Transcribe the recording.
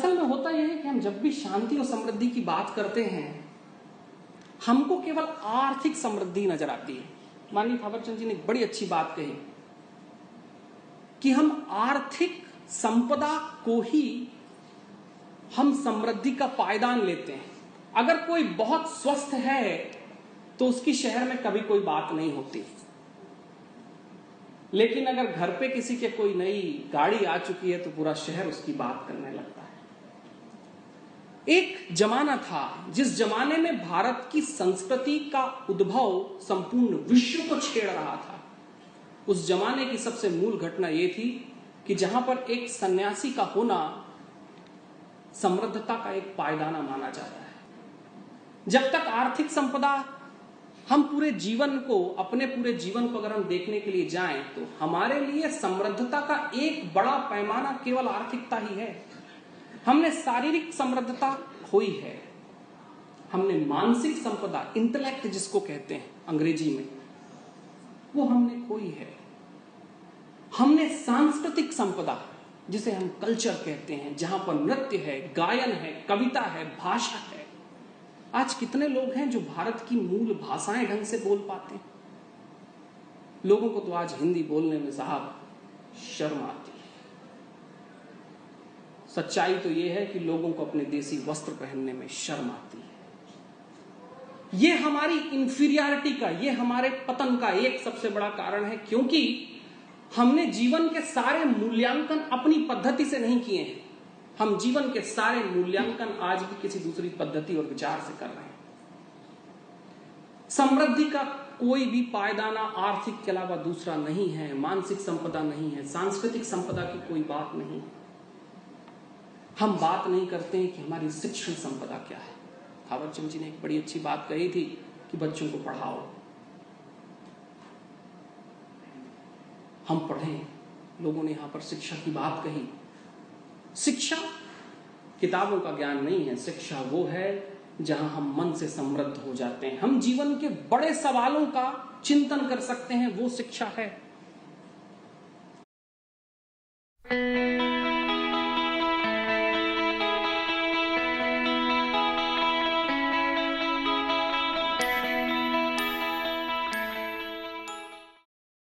असल में होता यह है कि हम जब भी शांति और समृद्धि की बात करते हैं, हमको केवल आर्थिक समृद्धि नज़र आती है। माननीय थावरचंद जी ने एक बड़ी अच्छी बात कही कि हम आर्थिक संपदा को ही हम समृद्धि का पायदान लेते हैं। अगर कोई बहुत स्वस्थ है तो उसकी शहर में कभी कोई बात नहीं होती। लेकिन अगर घर पे किसी के कोई नई गाड़ी आ चुकी है तो पूरा शहर उसकी बात करने एक जमाना था, जिस जमाने में भारत की संस्कृति का उद्भव संपूर्ण विश्व को छेड़ रहा था। उस जमाने की सबसे मूल घटना यह थी कि जहाँ पर एक सन्यासी का होना समृद्धता का एक पायदाना माना जाता है। जब तक आर्थिक संपदा हम पूरे जीवन को, अपने पूरे जीवन को अगर हम देखने के लिए जाएँ तो हमारे लिए समृद्धता का एक बड़ा पैमाना केवल आर्थिकता ही है। हमने शारीरिक समृद्धता खोई है। हमने मानसिक संपदा इंटेलेक्ट जिसको कहते हैं अंग्रेज़ी में, वो हमने खोई है। हमने सांस्कृतिक संपदा, जिसे हम कल्चर कहते हैं, जहाँ पर नृत्य है, गायन है, कविता है, भाषा है। आज कितने लोग हैं जो भारत की मूल भाषाएँ ढंग से बोल पाते हैं? लोगों को तो आज हिंदी बोलने में साहब शर्म आती सच्चाई तो यह है कि लोगों को अपने देसी वस्त्र पहनने में शर्म आती है। ये हमारी इंफीरियरिटी का, ये हमारे पतन का एक सबसे बड़ा कारण है, क्योंकि हमने जीवन के सारे मूल्यांकन अपनी पद्धति से नहीं किए हैं। हम जीवन के सारे मूल्यांकन आज भी किसी दूसरी पद्धति और विचार से कर रहे हैं। समृद्धि का कोई भी पायदाना आर्थिक के अलावा दूसरा नहीं है, मानसिक संपदा नहीं है, सांस्कृतिक संपदा की कोई बात नहीं। हम बात नहीं करते हैं कि हमारी शिक्षण संपदा क्या है। थावरचंद जी ने एक बड़ी अच्छी बात कही थी कि बच्चों को पढ़ाओ। हम पढ़ें। लोगों ने यहाँ पर शिक्षा की बात कही। शिक्षा किताबों का ज्ञान नहीं है। शिक्षा वो है जहाँ हम मन से समृद्ध हो जाते हैं। हम जीवन के बड़े सवालों का चिंतन कर सकते हैं। वो शिक्षा है।